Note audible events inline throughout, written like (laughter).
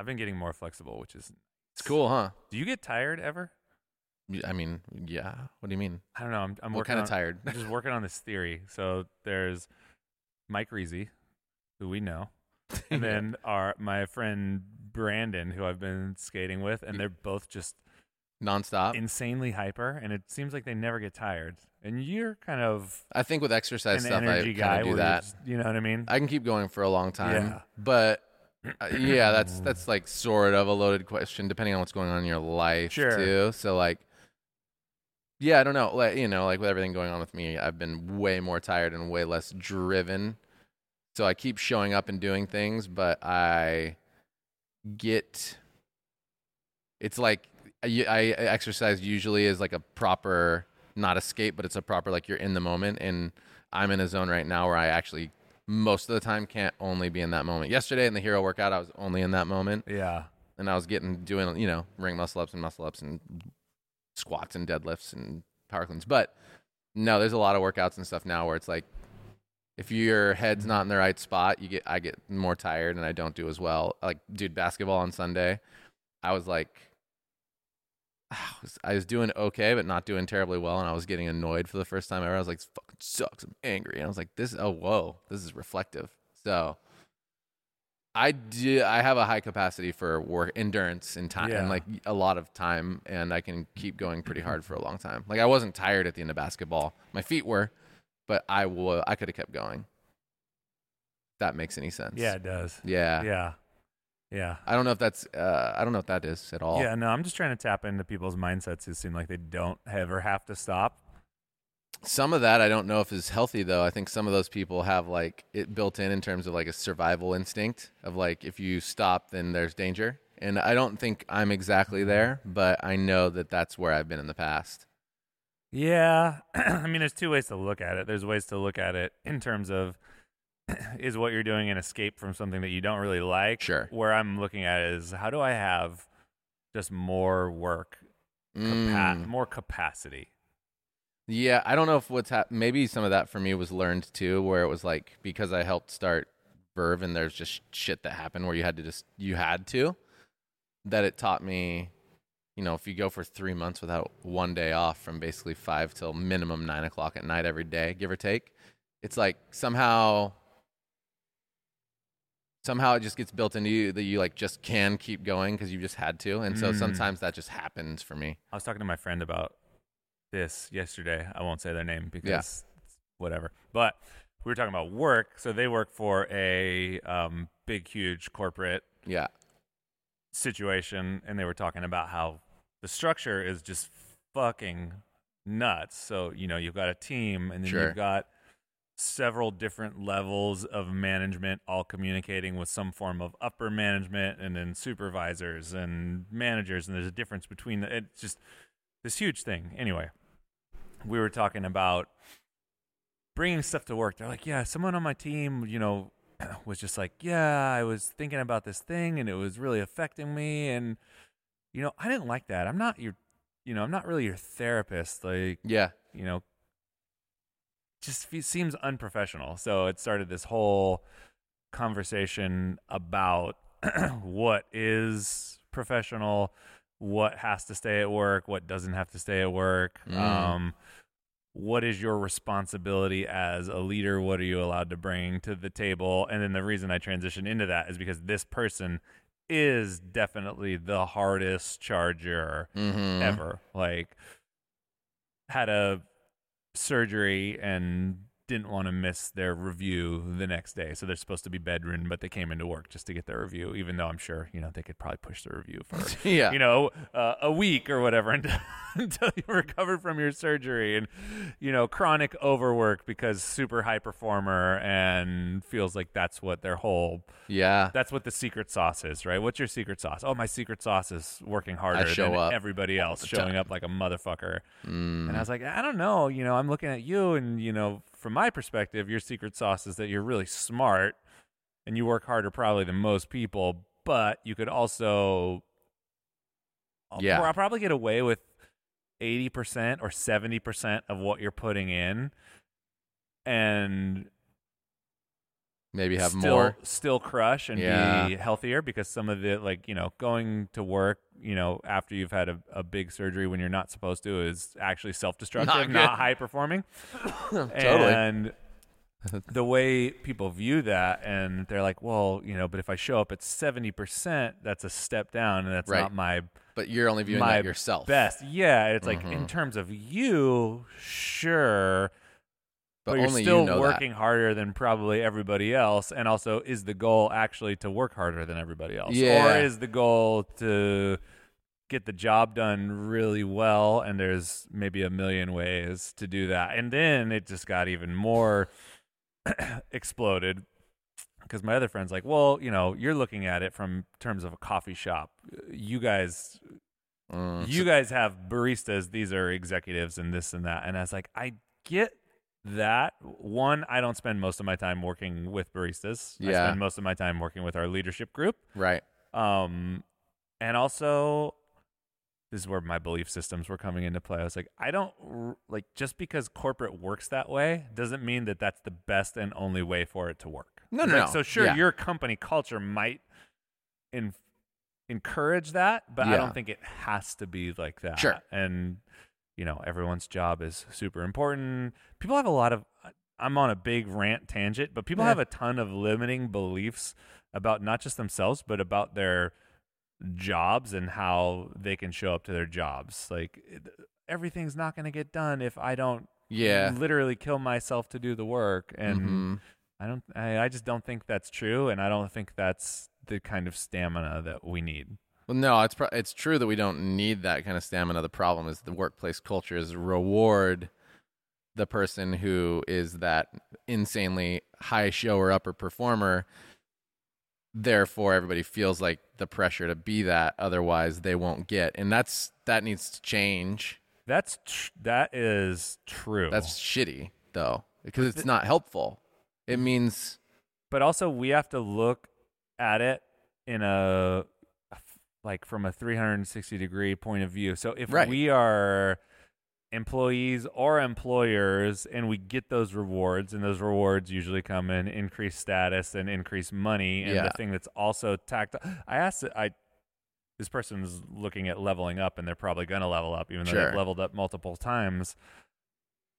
I've been getting more flexible, which is It's cool, huh? Do you get tired ever? Y- I mean, yeah. What do you mean? I don't know. I'm, I'm what working kind on, of tired? I'm just working on this theory. So there's Mike Reezy, who we know, (laughs) and then our my friend Brandon, who I've been skating with, and they're both just Nonstop. insanely hyper, and it seems like they never get tired. And you're kind of I think with exercise an stuff, I energy kind guy, of do you're that. just- you know what I mean? I can keep going for a long time. Yeah. But uh, yeah, that's that's like sort of a loaded question, depending on what's going on in your life Sure. too. So like, yeah, I don't know. Like you know, like with everything going on with me, I've been way more tired and way less driven. So I keep showing up and doing things, but I get. It's like I, I exercise usually is like a proper not escape, but it's a proper like you're in the moment, and I'm in a zone right now where I actually most of the time can't only be in that moment. Yesterday in the hero workout, I was only in that moment, yeah. and I was getting doing you know ring muscle ups and muscle ups and squats and deadlifts and power cleans. But no, there's a lot of workouts and stuff now where it's like if your head's not in the right spot, you get I get more tired and I don't do as well. Like dude, basketball on Sunday, I was like. I (sighs) was, I was doing okay, but not doing terribly well, and I was getting annoyed for the first time ever. I was like, "This "Fucking sucks!" I'm angry, and I was like, "This, oh whoa, this is reflective." So, I do. I have a high capacity for work endurance and time, Yeah. and like a lot of time, and I can keep going pretty hard for a long time. Like I wasn't tired at the end of basketball. My feet were, but I wa I could have kept going. That makes any sense? Yeah, it does. Yeah. Yeah. Yeah. I don't know if that's. Uh, I don't know if that is at all. Yeah, no, I'm just trying to tap into people's mindsets who seem like they don't ever have to stop. Some of that I don't know if is healthy though. I think some of those people have like it built in in terms of like a survival instinct of like if you stop then there's danger. And I don't think I'm exactly there, but I know that that's where I've been in the past. Yeah. (clears throat) I mean, there's two ways to look at it. There's ways to look at it in terms of (coughs) is what you're doing an escape from something that you don't really like? Sure. Where I'm looking at is how do I have just more work, capa- Mm. more capacity? Yeah, I don't know if what's hap- maybe some of that for me was learned too, where it was like because I helped start Verve and there's just shit that happened where you had to just you had to that it taught me, you know, if you go for three months without one day off from basically five till minimum nine o'clock at night every day, give or take, it's like somehow somehow it just gets built into you that you like just can keep going because you just had to, and so Mm. sometimes that just happens for me. I was talking to my friend about this yesterday. I won't say their name because it's whatever. But we were talking about work. So they work for a um, big, huge corporate Yeah, situation, and they were talking about how the structure is just fucking nuts. So you know, you've got a team, and then Sure. you've got several different levels of management all communicating with some form of upper management and then supervisors and managers and there's a difference between the it's just this huge thing. Anyway we were talking about bringing stuff to work. They're like yeah someone on my team you know (clears throat) was just like yeah i was thinking about this thing and it was really affecting me. And you know i didn't like that. I'm not your you know i'm not really your therapist. Like yeah, you know, just seems unprofessional. So it started this whole conversation about (clears throat) what is professional, what has to stay at work, what doesn't have to stay at work. Mm. Um, what is your responsibility as a leader? What are you allowed to bring to the table? And then the reason I transitioned into that is because this person is definitely the hardest charger mm-hmm. ever. Like had a surgery and didn't want to miss their review the next day. So they're supposed to be bedridden, but they came into work just to get their review, even though I'm sure, you know, they could probably push the review for, (laughs) yeah. you know, uh, a week or whatever until, (laughs) until you recover from your surgery and, you know, chronic overwork because super high performer and feels like that's what their whole yeah. that's what the secret sauce is, right? What's your secret sauce? Oh, my secret sauce is working harder show than up everybody else, showing time. up like a motherfucker. Mm. And I was like, I don't know. You know, I'm looking at you, and you know, from my perspective, your secret sauce is that you're really smart and you work harder probably than most people, but you could also, I'll Yeah. pro- probably get away with eighty percent or seventy percent of what you're putting in, and maybe have still, more. still crush and Yeah. be healthier because some of the like you know going to work you know after you've had a, a big surgery when you're not supposed to is actually self-destructive Not not, high performing (coughs) Totally. and the way people view that and they're like well you know but if i show up at 70% that's a step down and that's Right. not my But you're only viewing my that yourself. best yeah it's like Mhm. in terms of you sure But, but, you're still you know working harder than probably everybody else. And also, is the goal actually to work harder than everybody else? Yeah. Or is the goal to get the job done really well? And there's maybe a million ways to do that. And then it just got even more (clears throat) exploded. Because my other friend's like, well, you know, you're looking at it from terms of a coffee shop. You guys. Mm, you guys have baristas these are executives and this and that and i was like i get that one i don't spend most of my time working with baristas i Yeah. spend most of my time working with our leadership group right. um and also this is where my belief systems were coming into play i was like i don't like just because corporate works that way doesn't mean that that's the best and only way for it to work No, no, like, no. so sure Yeah. your company culture might in, encourage that but i don't think it has to be like that Sure. and you know everyone's job is super important people have a lot of i'm on a big rant tangent but people Yeah. have a ton of limiting beliefs about not just themselves but about their jobs and how they can show up to their jobs like everything's not going to get done if i don't Yeah. literally kill myself to do the work and Mhm. i don't I, I just don't think that's true and i don't think that's the kind of stamina that we need Well, no, it's pro- it's true that we don't need that kind of stamina. The problem is the workplace culture is reward the person who is that insanely high shower upper performer. Therefore, everybody feels like the pressure to be that. Otherwise, they won't get, and that's that needs to change. that's tr- that is true That's shitty, though, because it's not helpful. It means but also we have to look at it in a like from a 360 degree point of view so if Right. we are employees or employers and we get those rewards and those rewards usually come in increased status and increased money and Yeah. the thing that's also tacked i asked i this person's looking at leveling up and they're probably going to level up even though Sure. they've leveled up multiple times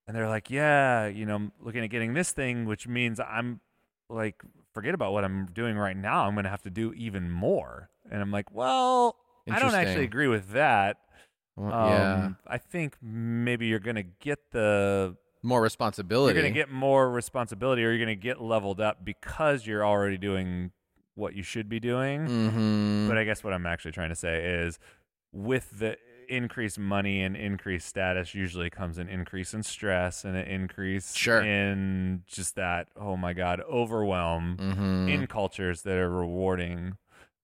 and they're like yeah you know I'm looking at getting this thing which means i'm like forget about what i'm doing right now i'm going to have to do even more and i'm like well i don't actually agree with that well, um, yeah, I think maybe you're going to get the more responsibility. you're going to get more responsibility, or you're going to get leveled up because you're already doing what you should be doing. Mhm. But I guess what I'm actually trying to say is, with the increased money and increased status, usually comes an increase in stress and an increase Sure. in just that oh my god overwhelm Mhm. in cultures that are rewarding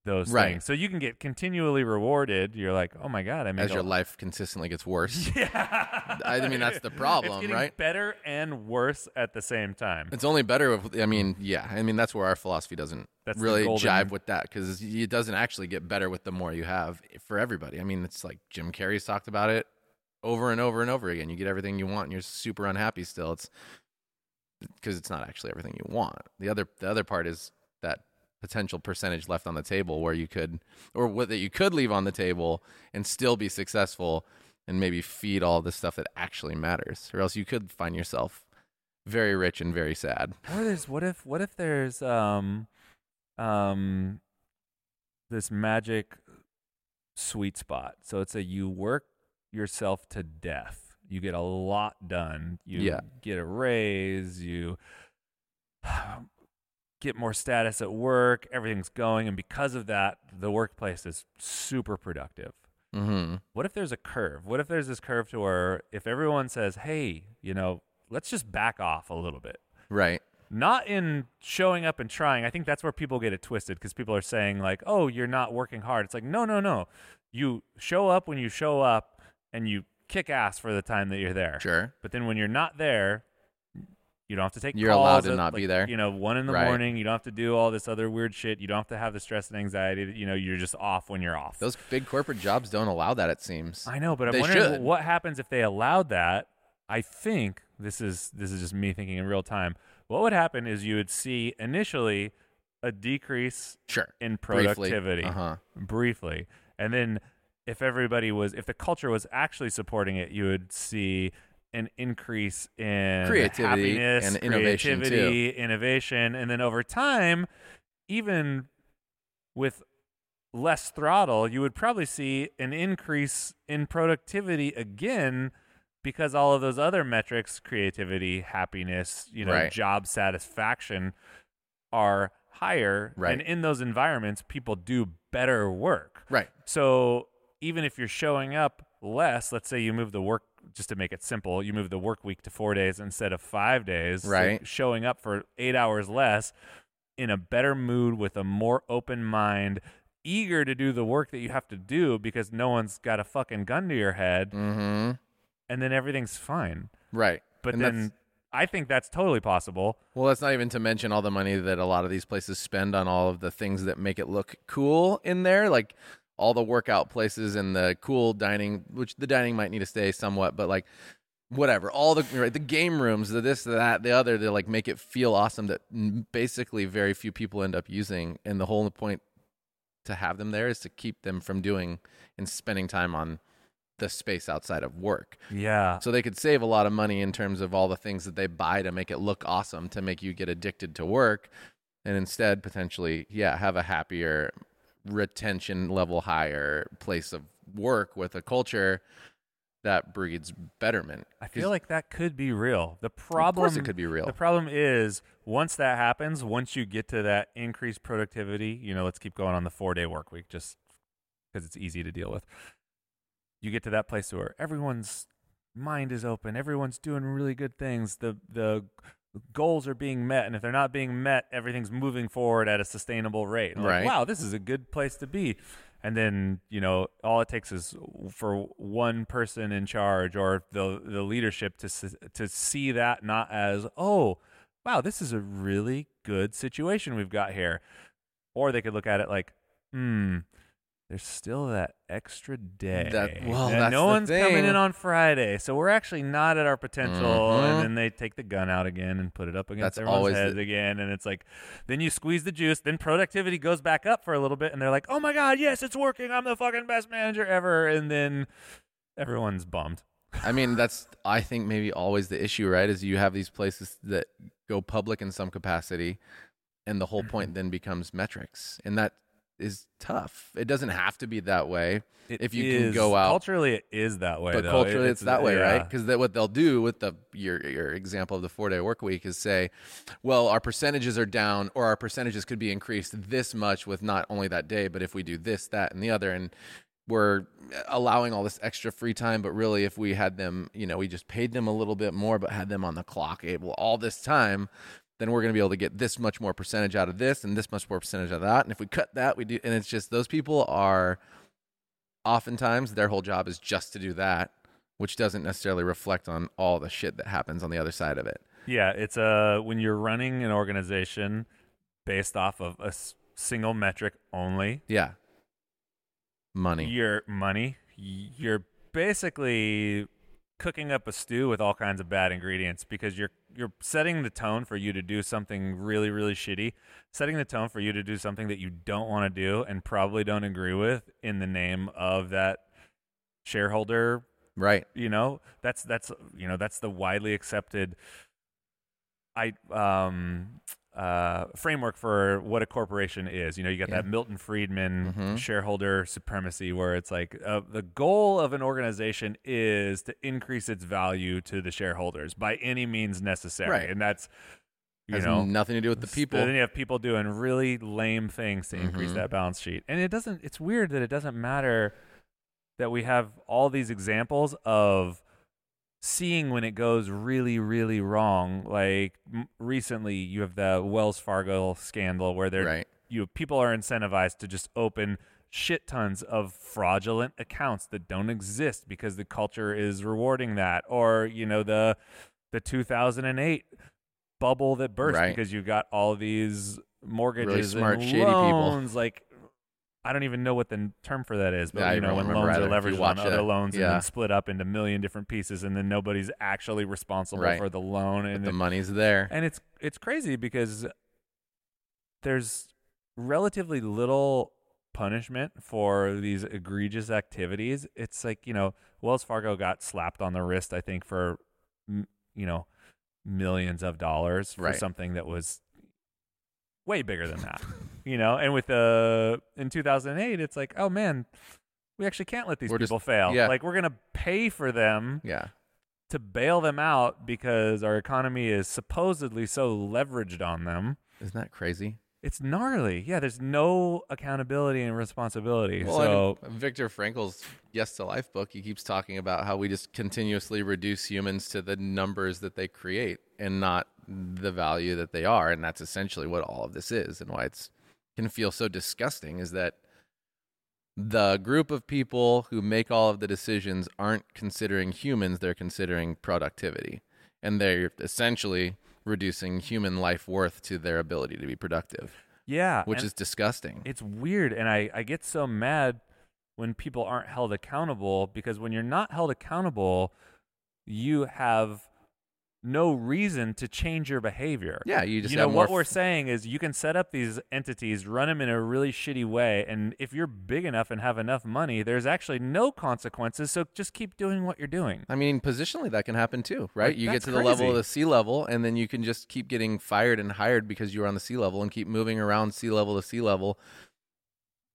those Right. things. So you can get continually rewarded. You're like, oh my god, I made as your life consistently gets worse. (laughs) Yeah. I mean, that's the problem, right? Better and worse at the same time. It's only better if I mean, yeah. I mean, that's where our philosophy doesn't That's really golden- jive with that because it doesn't actually get better with the more you have for everybody. I mean, it's like Jim Carrey's talked about it over and over and over again. You get everything you want, and you're super unhappy still. It's because it's not actually everything you want. The other the other part is that potential percentage left on the table where you could or what that you could leave on the table and still be successful and maybe feed all the stuff that actually matters or else you could find yourself very rich and very sad Or there's what if what if there's um um this magic sweet spot. So it's a you work yourself to death. You get a lot done. You Yeah. get a raise, you (sighs) get more status at work, everything's going and because of that the workplace is super productive. mm-hmm. What if there's a curve? What if there's this curve to where if everyone says, "Hey, you know, let's just back off a little bit." right Not in showing up and trying. I think that's where people get it twisted because people are saying like, "Oh, you're not working hard." It's like, "No, no, no. You show up when you show up and you kick ass for the time that you're there." sure But then when you're not there, you don't have to take You're allowed to at, not like, be there. You know, one in the Right. morning. You don't have to do all this other weird shit. You don't have to have the stress and anxiety. That, you know, you're just off when you're off. those big corporate jobs don't allow that it seems I know, but I'm wondering should. what happens if they allowed that. I think this is this is just me thinking in real time. what would happen is you would see initially a decrease Sure. in Briefly. productivity Uh-huh. briefly. And then if everybody was if the culture was actually supporting it, you would see an increase in Creativity happiness, and innovation, too. innovation, and then over time, even with less throttle, you would probably see an increase in productivity again because all of those other metrics, creativity, happiness, you know, Right. job satisfaction are higher. Right. And in those environments, people do better work. Right. So even if you're showing up less, let's say you move the work just to make it simple, you move the work week to four days instead of five days. so Right. showing up for eight hours less in a better mood with a more open mind, eager to do the work that you have to do because no one's got a fucking gun to your head, Mm-hmm. and then everything's fine. Right. But And then I think that's totally possible. Well, that's not even to mention all the money that a lot of these places spend on all of the things that make it look cool in there, like all the workout places and the cool dining, which the dining might need to stay somewhat, but like whatever, all the right, the game rooms, the this, the that, the other, to like make it feel awesome that basically very few people end up using, and the whole point to have them there is to keep them from doing and spending time on the space outside of work. Yeah. So they could save a lot of money in terms of all the things that they buy to make it look awesome, to make you get addicted to work, and instead potentially, yeah, have a happier, retention level higher place of work with a culture that breeds betterment. I feel like that could be real. The problem of course, it could be real. The problem is once that happens, once you get to that increased productivity, you know, let's keep going on the four day work week just because it's easy to deal with. You get to that place where everyone's mind is open, everyone's doing really good things, the the goals are being met, and if they're not being met, everything's moving forward at a sustainable rate. And like, Right. wow, this is a good place to be. And then you know, all it takes is for one person in charge or the the leadership to to see that not as oh, wow, this is a really good situation we've got here, or they could look at it like, hmm. There's still that extra day. That- well, and no one's coming in on Friday, so we're actually not at our potential. Mhm. And then they take the gun out again and put it up against That's everyone's heads the- again, and it's like, then you squeeze the juice, then productivity goes back up for a little bit, and they're like, oh my god, yes, it's working, I'm the fucking best manager ever, and then everyone's bummed. I mean, that's I think maybe always the issue, right? Is you have these places that go public in some capacity, and the whole Mm-hmm. point then becomes metrics, and that is tough. It doesn't have to be that way. It If you can go out- culturally, it is that way. but though. culturally It- it's, that way right yeah. because what they'll do with the your your example of the four day work week is say well our percentages are down or our percentages could be increased this much with not only that day but if we do this that and the other and we're allowing all this extra free time but really if we had them you know we just paid them a little bit more but had them on the clock able all this time then we're going to be able to get this much more percentage out of this and this much more percentage out of that and if we cut that we do and it's just those people are oftentimes their whole job is just to do that, which doesn't necessarily reflect on all the shit that happens on the other side of it. Yeah, it's a when you're running an organization based off of a s- single metric only, Yeah. Money. your money, you're basically cooking up a stew with all kinds of bad ingredients because you're you're setting the tone for you to do something really really shitty, setting the tone for you to do something that you don't want to do and probably don't agree with in the name of that shareholder Right. you know that's that's you know that's the widely accepted i um uh framework for what a corporation is you know you got Yeah. that milton friedman Mhm. shareholder supremacy where it's like uh, the goal of an organization is to increase its value to the shareholders by any means necessary Right. and that's you Has know nothing to do with the people. then you have people doing really lame things to increase Mhm. that balance sheet. And it doesn't it's weird that it doesn't matter that we have all these examples of seeing when it goes really really wrong. Like m- recently you have the Wells Fargo scandal where they're Right. you people are incentivized to just open shit tons of fraudulent accounts that don't exist because the culture is rewarding that or you know the the 2008 bubble that burst Right. because you got all these mortgages smart, and shady people. loans like I don't even know what the term for that is, but Yeah, you know when loans are either. You leveraged on other it, loans and yeah. then split up into a million different pieces, and then nobody's actually responsible Right. for the loan, and the it- money's there. and it's it's crazy because there's relatively little punishment for these egregious activities. It's like, you know, Wells Fargo got slapped on the wrist, I think, for, you know, millions of dollars for Right. something that was way bigger than that, (laughs) you know? And with the, in 2008, it's like, oh man, we actually can't let these We're just- people fail. yeah. Like, we're going to pay for them Yeah. to bail them out because our economy is supposedly so leveraged on them. Isn't that crazy? It's gnarly. Yeah, there's no accountability and responsibility. Well, so and Viktor Frankl's Yes to Life book, he keeps talking about how we just continuously reduce humans to the numbers that they create and not the value that they are. And that's essentially what all of this is and why it's can feel so disgusting is that the group of people who make all of the decisions aren't considering humans, they're considering productivity. And they're essentially reducing human life worth to their ability to be productive, yeah, which is disgusting. it's weird, and I I get so mad when people aren't held accountable because when you're not held accountable, you have no reason to change your behavior. yeah, you just you know what more we're saying is you can set up these entities, run them in a really shitty way, and if you're big enough and have enough money, there's actually no consequences. So just keep doing what you're doing. I mean, positionally, that can happen too, right? Like, you get to the level of the C level, and then you can just keep getting fired and hired because you're on the C level and keep moving around C level to C level,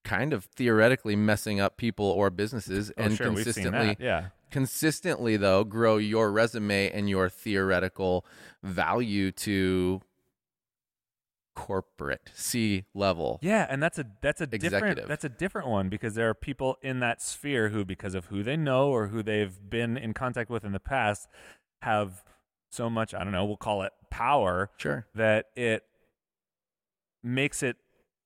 kind of theoretically messing up people or businesses Oh, and sure, consistently. Yeah. consistently, though, grow your resume and your theoretical value to corporate C level. Yeah, and that's a that's a different that's a different one because there are people in that sphere who, because of who they know or who they've been in contact with in the past, have so much I don't know, we'll call it power Sure. that it makes it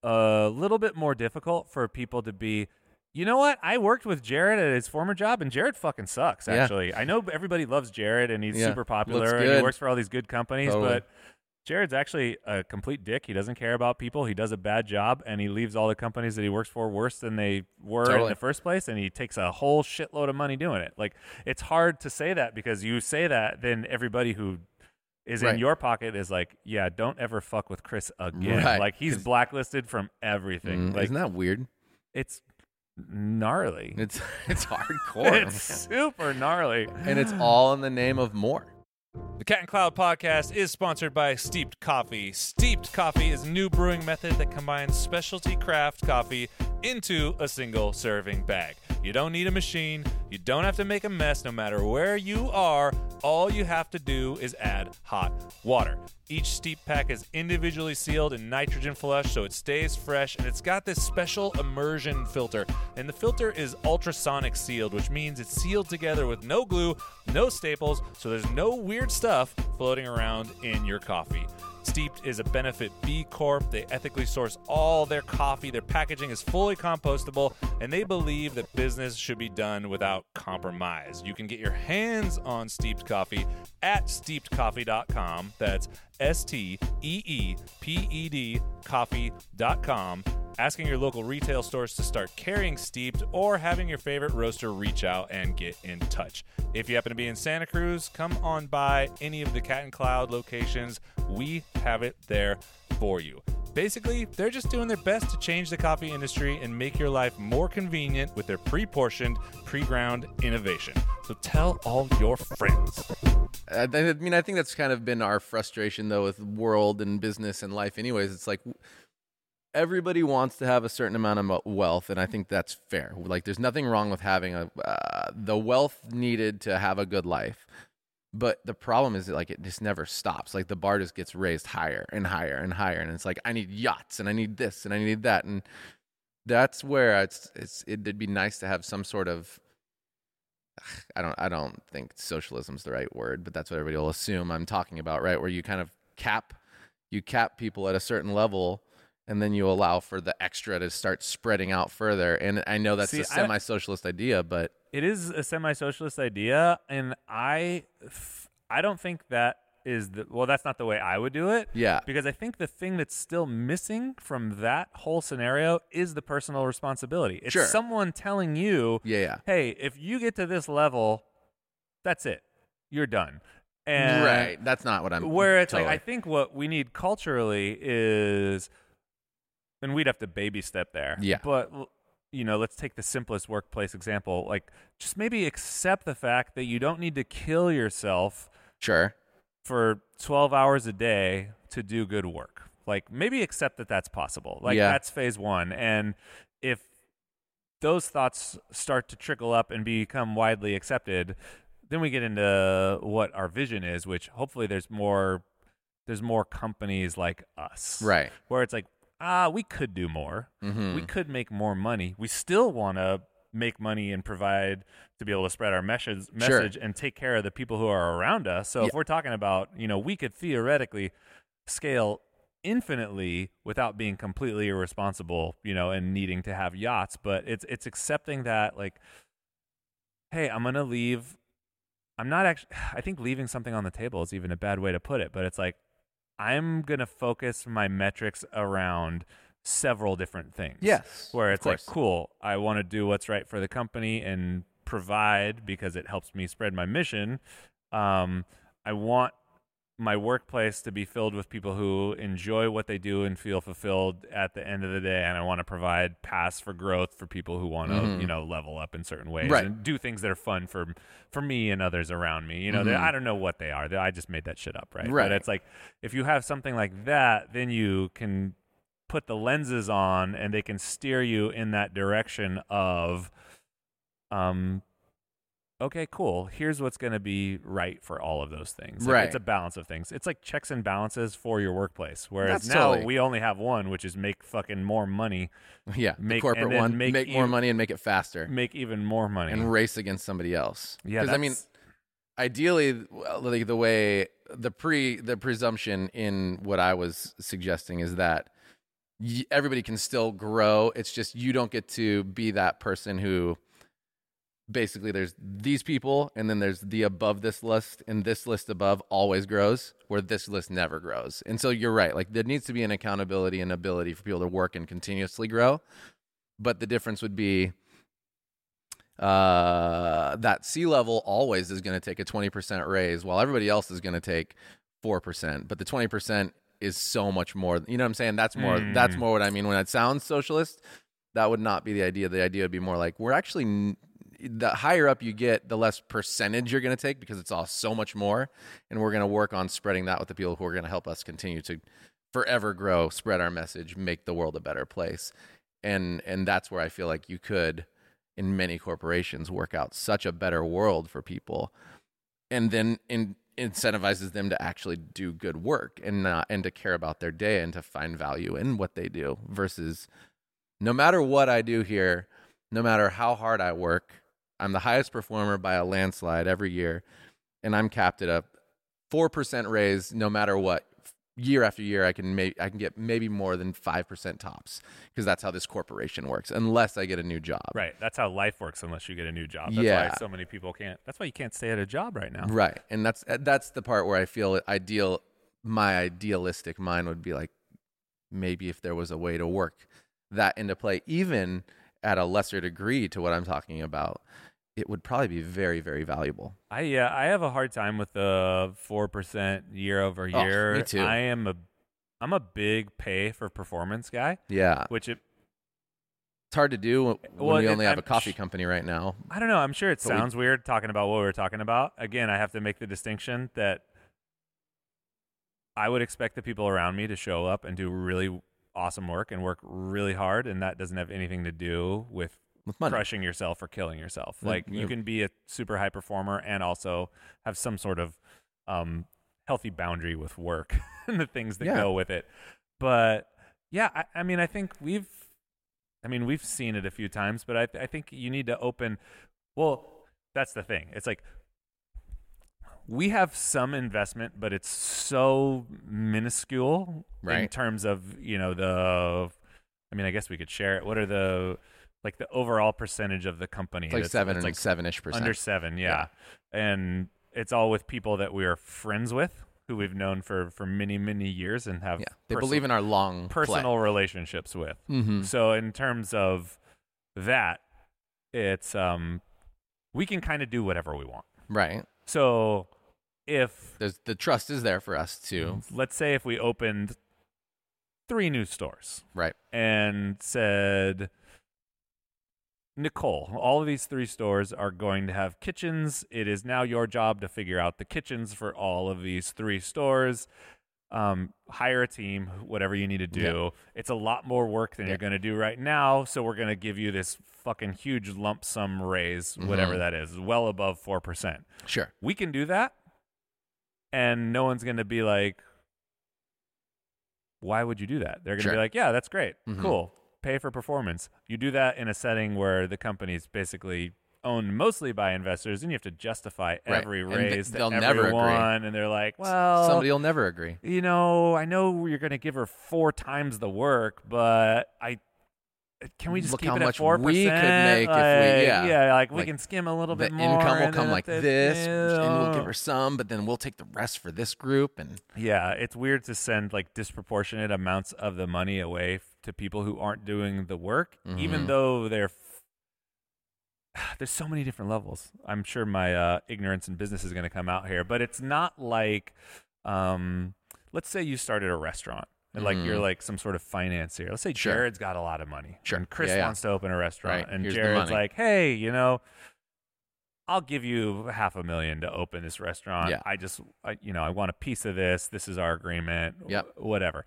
a little bit more difficult for people to be. You know what? I worked with Jared at his former job, and Jared fucking sucks. Yeah. Actually, I know everybody loves Jared, and he's Yeah. super popular, and he works for all these good companies. Totally. But Jared's actually a complete dick. He doesn't care about people. He does a bad job, and he leaves all the companies that he works for worse than they were in the first place. And he takes a whole shitload of money doing it. Like it's hard to say that because you say that, then everybody who is in your pocket is like, yeah, don't ever fuck with Chris again. Right, Like he's blacklisted from everything. Mm, like isn't that weird? it's gnarly. It's (laughs) it's hardcore, it's super gnarly. and it's all in the name of more. The Cat and Cloud podcast is sponsored by Steeped Coffee. Steeped Coffee is a new brewing method that combines specialty craft coffee into a single serving bag. You don't need a machine, you don't have to make a mess no matter where you are. All you have to do is add hot water. Each steep pack is individually sealed in nitrogen flush so it stays fresh and it's got this special immersion filter. And the filter is ultrasonic sealed, which means it's sealed together with no glue, no staples, so there's no weird stuff floating around in your coffee. Steeped is a benefit B Corp. They ethically source all their coffee. Their packaging is fully compostable, and they believe that business should be done without compromise. You can get your hands on steeped coffee at steepedcoffee.com. That's S T E E P E D coffee.com. Asking your local retail stores to start carrying steeped or having your favorite roaster reach out and get in touch. If you happen to be in Santa Cruz, come on by any of the Cat and Cloud locations. We have it there for you. Basically, they're just doing their best to change the coffee industry and make your life more convenient with their pre portioned, pre ground innovation. So tell all your friends. I, mean, I think that's kind of been our frustration though with world and business and life. Anyways, it's like everybody wants to have a certain amount of wealth, and I think that's fair. Like, there's nothing wrong with having a uh, the wealth needed to have a good life. But the problem is that like it just never stops. Like the bar just gets raised higher and higher and higher, and it's like I need yachts and I need this and I need that, and that's where it's it's it'd be nice to have some sort of I don't I don't think socialism's the right word, but that's what everybody will assume I'm talking about, right? Where you kind of cap you cap people at a certain level and then you allow for the extra to start spreading out further. And I know that's See, a I- semi-socialist idea, but It is a semi-socialist idea, and I, f- I don't think that is the well. That's not the way I would do it. yeah. Because I think the thing that's still missing from that whole scenario is the personal responsibility. It's Sure. someone telling you, Yeah, yeah. "Hey, if you get to this level, that's it. You're done." And right. That's not what I'm. where it's like totally. I think what we need culturally is, and we'd have to baby step there. Yeah. But l- you know, let's take the simplest workplace example. Like, just maybe accept the fact that you don't need to kill yourself sure. for 12 hours a day to do good work. Like, maybe accept that that's possible. Like, Yeah. that's phase one. And if those thoughts start to trickle up and become widely accepted, then we get into what our vision is, which hopefully there's more there's more companies like us. Right. Where it's like, ah, we could do more. Mm-hmm. We could make more money. We still want to make money and provide to be able to spread our message Sure. and take care of the people who are around us. So if we're talking about, you know, we could theoretically scale infinitely without being completely irresponsible, you know, and needing to have yachts, but it's it's accepting that like hey, I'm going to leave I'm not actually (sighs) I think leaving something on the table is even a bad way to put it, but it's like I'm going to focus my metrics around several different things. Yes. Where it's like, cool, I want to do what's right for the company and provide because it helps me spread my mission. Um, I want my workplace to be filled with people who enjoy what they do and feel fulfilled at the end of the day. And I want to provide paths for growth for people who want to, Mhm. you know, level up in certain ways Right. and do things that are fun for for me and others around me. You know, Mhm. I don't know what they are. I just made that shit up, right? Right. But it's like if you have something like that, then you can put the lenses on and they can steer you in that direction of um okay cool here's what's going to be right for all of those things Like, Right. it's a balance of things it's like checks and balances for your workplace whereas That's now totally- we only have one which is make fucking more money (laughs) Yeah. the make- corporate one. make Make, more money and make it faster. make even more money and race against somebody else. yeah Because I mean, ideally, like the way the pre the presumption in what I was suggesting is that everybody can still grow. It's just you don't get to be that person who basically there's these people and then there's the above this list and this list above always grows where this list never grows. And so you're right. Like there needs to be an accountability and ability for people to work and continuously grow. But the difference would be uh, that C level always is going to take a 20% raise while everybody else is going to take 4%. But the 20% is so much more. You know what I'm saying? That's more, that's Mm. more what I mean. When it sounds socialist, that would not be the idea. The idea would be more like we're actually, the higher up you get, the less percentage you're going to take because it's all so much more. And we're going to work on spreading that with the people who are going to help us continue to forever grow, spread our message, make the world a better place. And, and that's where I feel like you could, in many corporations work out such a better world for people and then in, incentivizes them to actually do good work and not and to care about their day and to find value in what they do versus no matter what I do here no matter how hard I work I'm the highest performer by a landslide every year and I'm capped at a 4% raise no matter what. Year after year I can may, I can get maybe more than 5% tops because that's how this corporation works unless I get a new job. Right. That's how life works unless you get a new job. That's Yeah. why so many people can't that's why you can't stay at a job right now. Right. And that's that's the part where I feel ideal my idealistic mind would be like maybe if there was a way to work that into play even at a lesser degree to what I'm talking about, it would probably be very very valuable. I yeah, I have a hard time with the four percent year over Oh, year. me too. I am a I'm a big pay for performance guy, Yeah. which it It's hard to do when Well, we only have I'm a coffee company right now. I don't know. I'm sure it But we- sounds weird talking about what we were talking about. Again, I have to make the distinction that I would expect the people around me to show up and do really awesome work and work really hard, and that doesn't have anything to do with With money. crushing yourself or killing yourself. Like yeah. you can be a super high performer and also have some sort of um, healthy boundary with work (laughs) and the things that Yeah. go with it. But yeah, I, I mean, I think we've, I mean, we've seen it a few times, but I, I think you need to open. Well, that's the thing. It's like we have some investment, but it's so minuscule in terms of you know the. I mean, I guess we could share it. What are the like the overall percentage of the company? It's like seven it's like seven ish percent. under seven, yeah. and it's all with people that we are friends with, who we've known for for many many years and have yeah. They believe in our long personal relationships with. Mm-hmm. So in terms of that, it's um we can kind of do whatever we want. Right. So if There's the trust is there for us to let's say if we opened three new stores right. and said Nicole, all of these three stores are going to have kitchens. It is now your job to figure out the kitchens for all of these three stores. Um, hire a team, whatever you need to do. It's a lot more work than Yeah. you're going to do right now. So we're going to give you this fucking huge lump sum raise, whatever Mhm. that is, well above 4%. Sure. We can do that. And no one's going to be like, why would you do that? They're going to Sure. be like, yeah, that's great. Mhm. Cool. Pay for performance. You do that in a setting where the company's basically owned mostly by investors and you have to justify Right. every And raise to they'll never agree. everyone. And they're like, well, Somebody will never agree. you know, I know you're going to give her four times the work, but I. Can we just Look keep how it at much four we could make if we- yeah. yeah, like we can skim a little bit more. income will come like the- this, and we'll give her some, but then we'll take the rest for this group. And Yeah, it's weird to send like disproportionate amounts of the money away to people who aren't doing the work, even Mhm. though they're. F- (sighs) There's so many different levels. I'm sure my uh, ignorance in business is going to come out here, but it's not like, um, let's say you started a restaurant. And like you're Mhm. like some sort of financier. Let's say Sure. Jared's got a lot of money. Sure. And Chris Yeah, yeah. wants to open a restaurant. Right. And Here's Jared's like, hey, you know, I'll give you half a million to open this restaurant. Yeah. I just, I, you know, I want a piece of this. This is our agreement. Yep. wh- Whatever.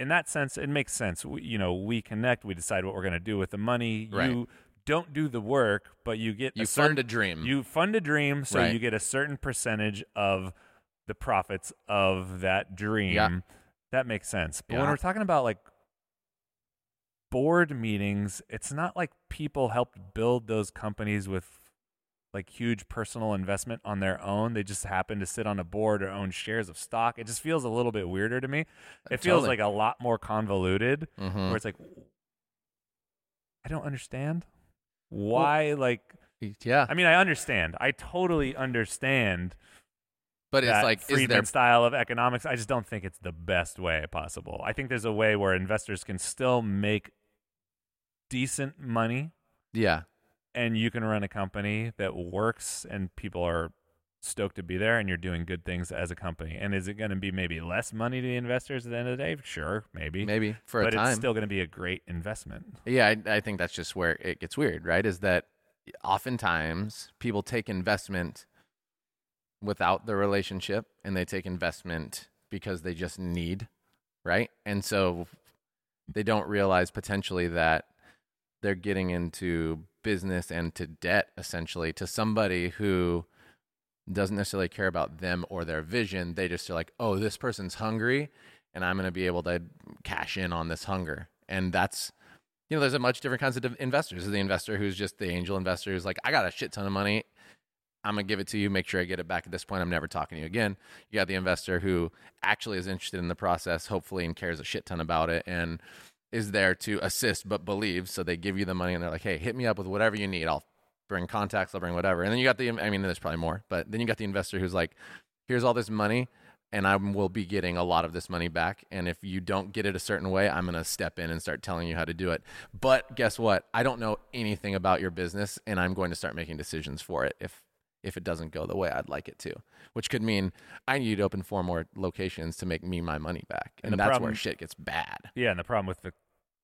In that sense, it makes sense. We, you know, we connect. We decide what we're going to do with the money. Right. You don't do the work, but you get you a fund a dream. you fund a dream, so Right. you get a certain percentage of the profits of that dream. That makes sense. But when we're talking about like board meetings, it's not like people helped build those companies with like huge personal investment on their own. They just happen to sit on a board or own shares of stock. It just feels a little bit weirder to me. It feels Totally. like a lot more convoluted Mhm. where it's like I don't understand why like yeah, I mean I understand. I totally understand but it's like, is Friedman there style of economics. I just don't think it's the best way possible. I think there's a way where investors can still make decent money yeah, and you can run a company that works and people are stoked to be there and you're doing good things as a company. And is it going to be maybe less money to the investors at the end of the day? Sure, maybe. maybe for but a time. But it's still going to be a great investment. Yeah, I, I think that's just where it gets weird, right? Is that oftentimes people take investment without the relationship and they take investment because they just need, right? And so they don't realize potentially that they're getting into business and to debt essentially to somebody who doesn't necessarily care about them or their vision. They just are like, oh, this person's hungry and I'm going to be able to cash in on this hunger. And that's, you know, there's a much different kinds of investors. There's the investor who's just the angel investor who's like, I got a shit ton of money. I'm going to give it to you. Make sure I get it back at this point. I'm never talking to you again. You got the investor who actually is interested in the process, hopefully, and cares a shit ton about it and is there to assist but believes. So they give you the money and they're like, hey, hit me up with whatever you need. I'll bring contacts, I'll bring whatever. And then you got the, I mean, there's probably more, but then you got the investor who's like, here's all this money and I will be getting a lot of this money back. And if you don't get it a certain way, I'm going to step in and start telling you how to do it. But guess what? I don't know anything about your business and I'm going to start making decisions for it if if it doesn't go the way I'd like it to, which could mean I need to open four more locations to make me my money back. And And, that's problem- where shit gets bad. Yeah, and the problem with the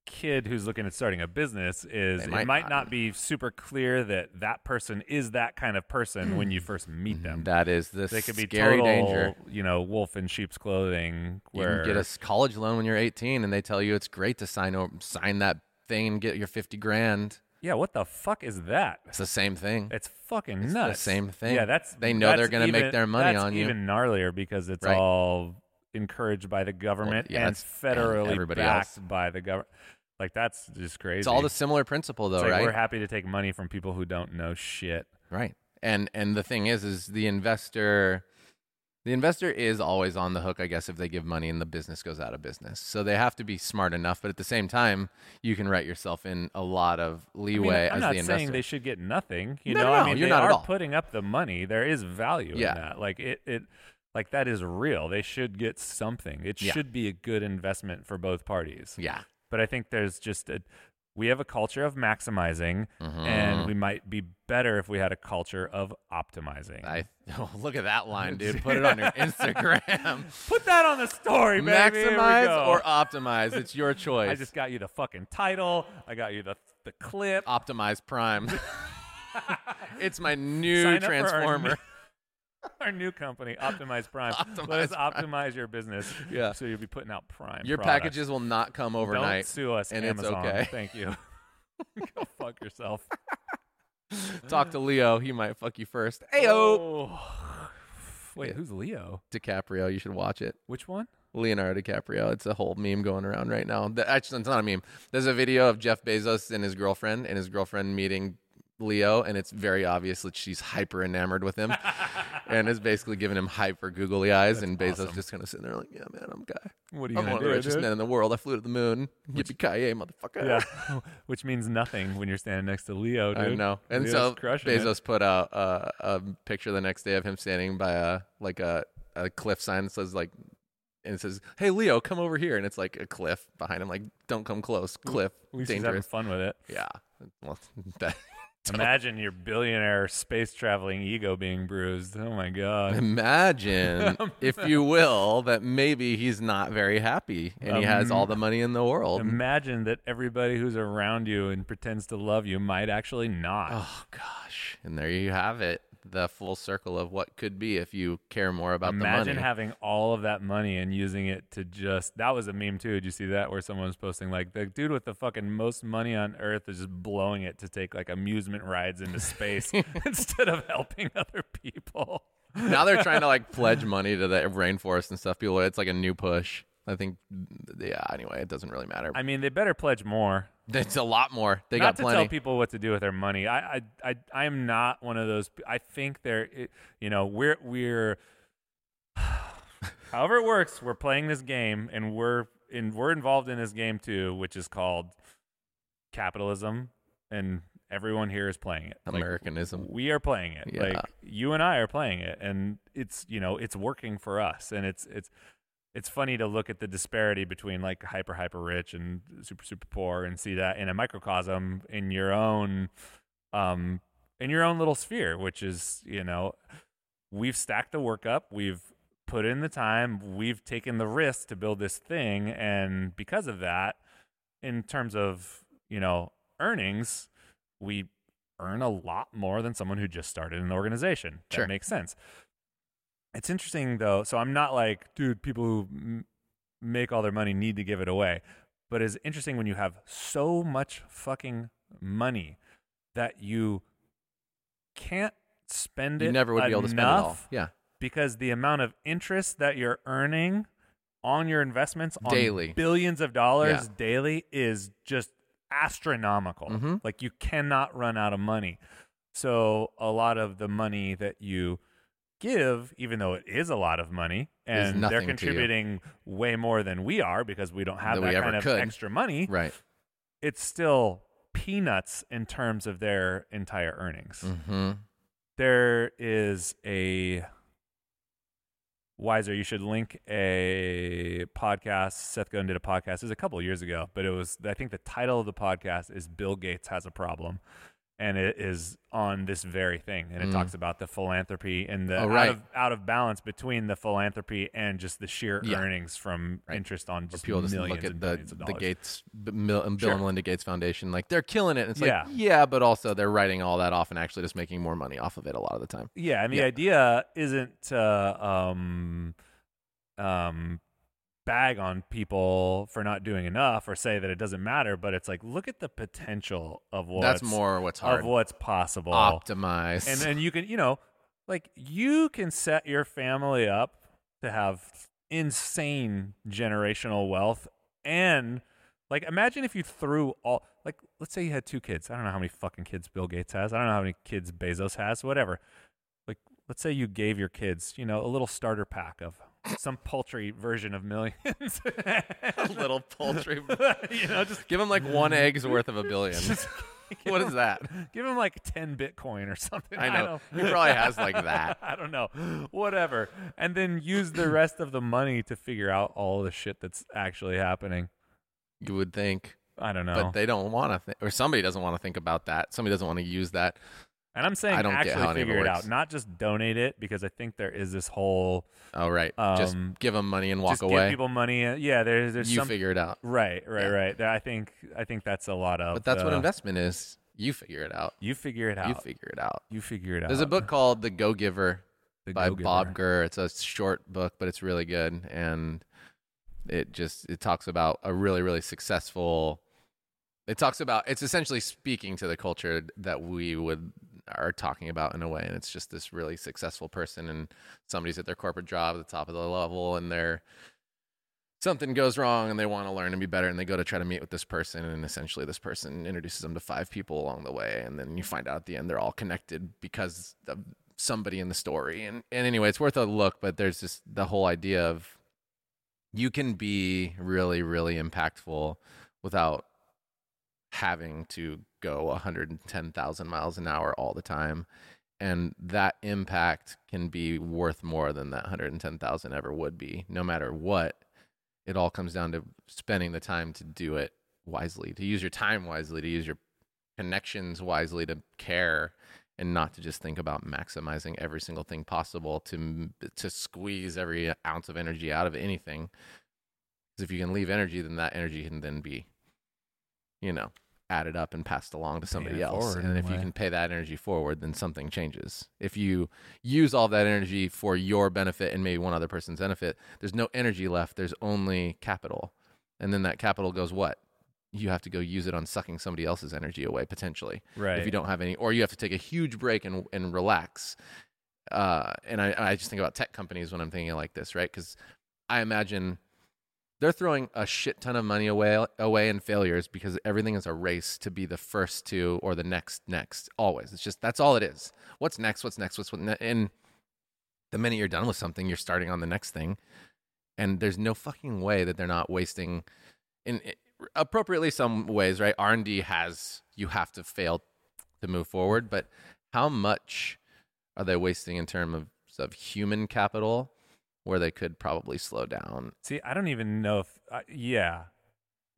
kid who's looking at starting a business is They it might might not. not be super clear that that person is that kind of person when you mm. first meet them. That is the They could be scary total, danger. you know, wolf in sheep's clothing. You Where can get a college loan when you're 18, and they tell you it's great to sign o- sign that thing and get your 50 grand. Yeah, what the fuck is that? It's the same thing. It's fucking It's the nuts. same thing. Yeah, that's They know that's they're gonna make their money on you. Even gnarlier because it's Right. all encouraged by the government yeah, and and federally everybody backed else. by the government. Like that's just crazy. It's all the similar principle, though, like right? We're happy to take money from people who don't know shit. Right. And and the thing is is the investor the investor is always on the hook, I guess, if they give money and the business goes out of business. So they have to be smart enough, but at the same time, you can write yourself in a lot of I mean, leeway I'm as not the saying they should get nothing. You No, know, no, I mean, you're they not are putting up the money. There is value Yeah. in that. Like it, it, like that is real. They should get something. It Yeah. should be a good investment for both parties. yeah. But I think there's just a we have a culture of maximizing, Mm-hmm. and we might be better if we had a culture of optimizing. I (laughs) oh, look at that line, dude. (laughs) Put it on your Instagram. Put that on the story, baby. Maximize or optimize. It's your (laughs) choice. I just got you the fucking title. I got you the the clip. optimize Prime. it's my new Sign up for our transformer. (laughs) Our new company, Optimize Prime. (laughs) Optimize Let us Prime. optimize your business. Yeah. So you'll be putting out Prime. Your products. packages will not come Don't overnight. sue us, and it's Amazon. okay. Thank you. (laughs) Go fuck yourself. Talk to Leo. He might fuck you first. Ayo. Oh. (sighs) Wait, who's Leo? DiCaprio. You should watch it. Which one? Leonardo DiCaprio. It's a whole meme going around right now. The- Actually, it's not a meme. There's a video of Jeff Bezos and his girlfriend, and his girlfriend meeting Leo, and it's very obvious that she's hyper enamored with him, (laughs) and is basically giving him hyper googly eyes. and Bezos awesome. just kind of sitting there like, "Yeah, man, I'm a guy. What are you I'm one gonna of the richest dude? men in the world. I flew to the moon. Yippee ki yay, motherfucker!" Yeah, (laughs) (laughs) which means nothing when you're standing next to Leo, dude. I know. And Leo's so crushing it. Bezos put out uh, a picture the next day of him standing by a like a, a cliff sign that says like and it says, "Hey Leo, come over here." And it's like a cliff behind him like, "Don't come close. Cliff. At least he's having Dangerous." fun with it. Yeah. Well, that, Imagine your billionaire space traveling ego being bruised. Oh my god. imagine (laughs) if you will that maybe he's not very happy and he has all the money in the world. Imagine that everybody who's around you and pretends to love you might actually not. Oh gosh. And there you have it. The full circle of what could be if you care more about Imagine the money. having all of that money and using it to just that was a meme too. Did you see that where someone was posting like the dude with the fucking most money on earth is just blowing it to take like amusement rides into space (laughs) (laughs) instead of helping other people. now they're trying to like (laughs) pledge money to the rainforest and stuff. People, it's like a new push. I think, yeah. Anyway, it doesn't really matter. I mean, they better pledge more. It's a lot more. They not got to tell people what to do with their money. I, I, I, I am not one of those. I think they're, you know, we're, we're, (sighs) however it works, we're playing this game and we're in, we're involved in this game too, which is called capitalism, and everyone here is playing it. Like, Americanism. we are playing it. Yeah. Like you and I are playing it, and it's you know it's working for us, and it's it's it's funny to look at the disparity between like hyper hyper rich and super super poor, and see that in a microcosm in your own um in your own little sphere, which is you know we've stacked the work up, we've put in the time, we've taken the risk to build this thing, and because of that, in terms of you know earnings, we earn a lot more than someone who just started an organization. Sure. That makes sense. It's interesting though. So I'm not like, dude, people who m- make all their money need to give it away. But it's interesting when you have so much fucking money that you can't spend You it You never would be able to spend it all. Yeah. because the amount of interest that you're earning on your investments on Daily. billions of dollars Yeah. daily is just astronomical. Mhm. Like you cannot run out of money. So a lot of the money that you give, even though it is a lot of money, and they're contributing way more than we are because we don't have Than that kind of could. extra money, Right. it's still peanuts in terms of their entire earnings Mm-hmm. there is a wiser you should link a podcast seth godin did a podcast it was a couple years ago but it was i think the title of the podcast is bill gates has a problem and it is on this very thing and it Mm. talks about the philanthropy and the Oh, right. out, of, out of balance between the philanthropy and just the sheer Yeah. earnings from Right. interest on just People just look at and the millions of the. Gates, B- Mil- and Bill Sure. and Melinda Gates Foundation, like they're killing it. And it's Yeah. like, yeah, but also they're writing all that off and actually just making more money off of it a lot of the time. Yeah, and the Yeah. idea isn't to um, um, bag on people for not doing enough or say that it doesn't matter, but it's like look at the potential of what's That's more what's hard. of what's possible, Optimize. and then you can you know like you can set your family up to have insane generational wealth and like imagine if you threw all like let's say you had two kids i don't know how many fucking kids bill gates has i don't know how many kids bezos has whatever like let's say you gave your kids you know a little starter pack of some paltry version of millions (laughs) a little paltry. (laughs) you know just Give them like one egg's worth of a billion. (laughs) what is that? give him like 10 bitcoin or something I know. He probably has like that. I don't know. Whatever. And then use the rest of the money to figure out all the shit that's actually happening. You would think. I don't know. but they don't want to, th- or somebody doesn't want to think about that. Somebody doesn't want to use that. And I'm saying I don't actually how any of it figure it out, not just donate it, because I think there is this whole Oh, right. just Um, give them money and walk just away. give people money. uh, Yeah, there's there's you some figure it out. right, right, Yeah. right. I think I think that's a lot of. But that's what uh, investment is. You figure it out. You figure it out. You figure it out. You figure it out. There's a book called The Go Giver The by Go-Giver. Bob Burg. It's a short book, but it's really good, and it just it talks about a really really successful. It talks about it's essentially speaking to the culture that we would are talking about in a way, and it's just this really successful person, and somebody's at their corporate job at the top of the level, and they're something goes wrong and they want to learn and be better and they go to try to meet with this person and essentially this person introduces them to five people along the way and then you find out at the end they're all connected because of somebody in the story. And and anyway it's worth a look but there's just the whole idea of you can be really really impactful without having to go 110,000 miles an hour all the time. And that impact can be worth more than that 110,000 ever would be no matter what. It all comes down to spending the time to do it wisely to use your time wisely to use your connections wisely to care and not to just think about maximizing every single thing possible to to squeeze every ounce of energy out of anything. Because if you can leave energy then that energy can then be you know added up and passed along to somebody else forward and if you can pay that energy forward then something changes if you use all that energy for your benefit and maybe one other person's benefit there's no energy left there's only capital and then that capital goes what you have to go use it on sucking somebody else's energy away potentially right. if you don't have any, or you have to take a huge break and and relax. Uh, and I I just think about tech companies when I'm thinking like this, right? Because I imagine they're throwing a shit ton of money away away in failures because everything is a race to be the first to or the next next. Always, it's just that's all it is. What's next? What's next? What's what? Ne- and the minute you're done with something, you're starting on the next thing. And there's no fucking way that they're not wasting in appropriately some ways, right? R and D has you have to fail to move forward, but how much are they wasting in terms of, of human capital where they could probably slow down? See, I don't even know if uh, yeah,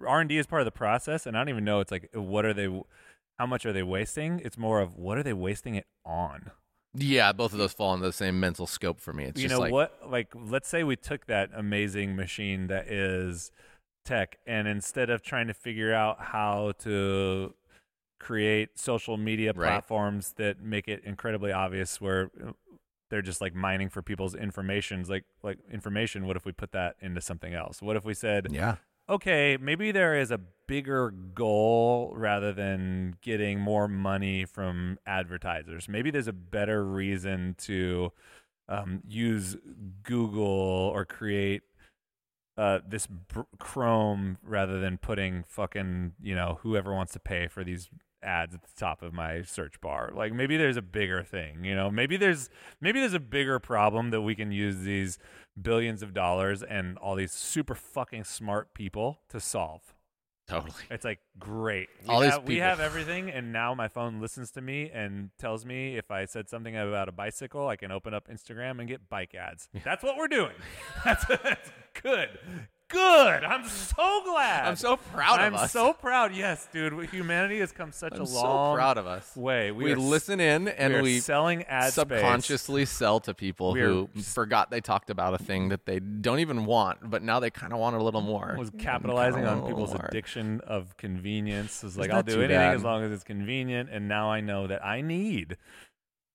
R and D is part of the process, and I don't even know. It's like what are they? How much are they wasting? It's more of what are they wasting it on? Yeah, both of those fall into the same mental scope for me. It's you know like what? Like, let's say we took that amazing machine that is tech, and instead of trying to figure out how to create social media Right. platforms that make it incredibly obvious where they're just like mining for people's informations like like information what if we put that into something else what if we said yeah, okay, maybe there is a bigger goal rather than getting more money from advertisers. Maybe there's a better reason to um, use Google or create uh, this br- Chrome rather than putting fucking, you know, whoever wants to pay for these ads at the top of my search bar. Like maybe there's a bigger thing, you know. Maybe there's maybe there's a bigger problem that we can use these billions of dollars and all these super fucking smart people to solve. totally. It's like great. We All these have, we have everything, and now my phone listens to me and tells me if I said something about a bicycle, I can open up Instagram and get bike ads. That's what we're doing. (laughs) That's, that's good. Good. I'm (laughs) so glad. I'm so proud I'm of us. so proud. Yes, dude. Humanity has come such I'm a so long proud of us. way. We, are s- listen in and we are we selling ad space. subconsciously sell to people We are who s- forgot they talked about a thing that they don't even want, but now they kind of want a little more. was capitalizing on people's more. addiction of convenience. It's like not I'll do too anything bad. as long as it's convenient, and now I know that I need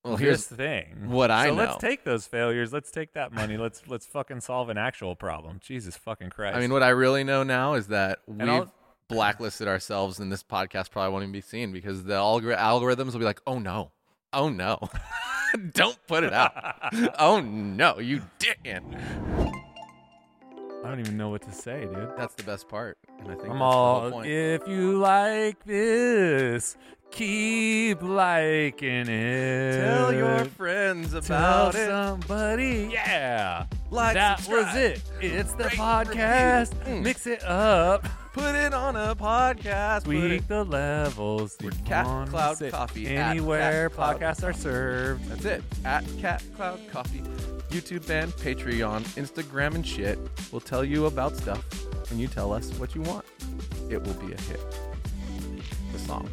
Well, here's here's thing. what I so know. let's take those failures. Let's take that money. let's let's fucking solve an actual problem. Jesus fucking Christ. I mean, what I really know now is that we've blacklisted ourselves, and this podcast probably won't even be seen because the algor- algorithms will be like, "Oh no, oh no, (laughs) don't put it out. (laughs) oh no, you didn't." I don't even know what to say, dude. That's the best part, and I think I'm all. the. If you like this, keep liking it. Tell your friends Tell about it. somebody. Yeah. Like, that was it. It's the rate, podcast. Mm. Mix it up. Put it on a podcast. Tweak the levels. We're Cat Cloud Coffee Anywhere Cat Cloud. podcasts are served. That's it. At Cat Cloud Coffee, YouTube band, Patreon, Instagram, and shit. We'll tell you about stuff, and you tell us what you want. it will be a hit. The song.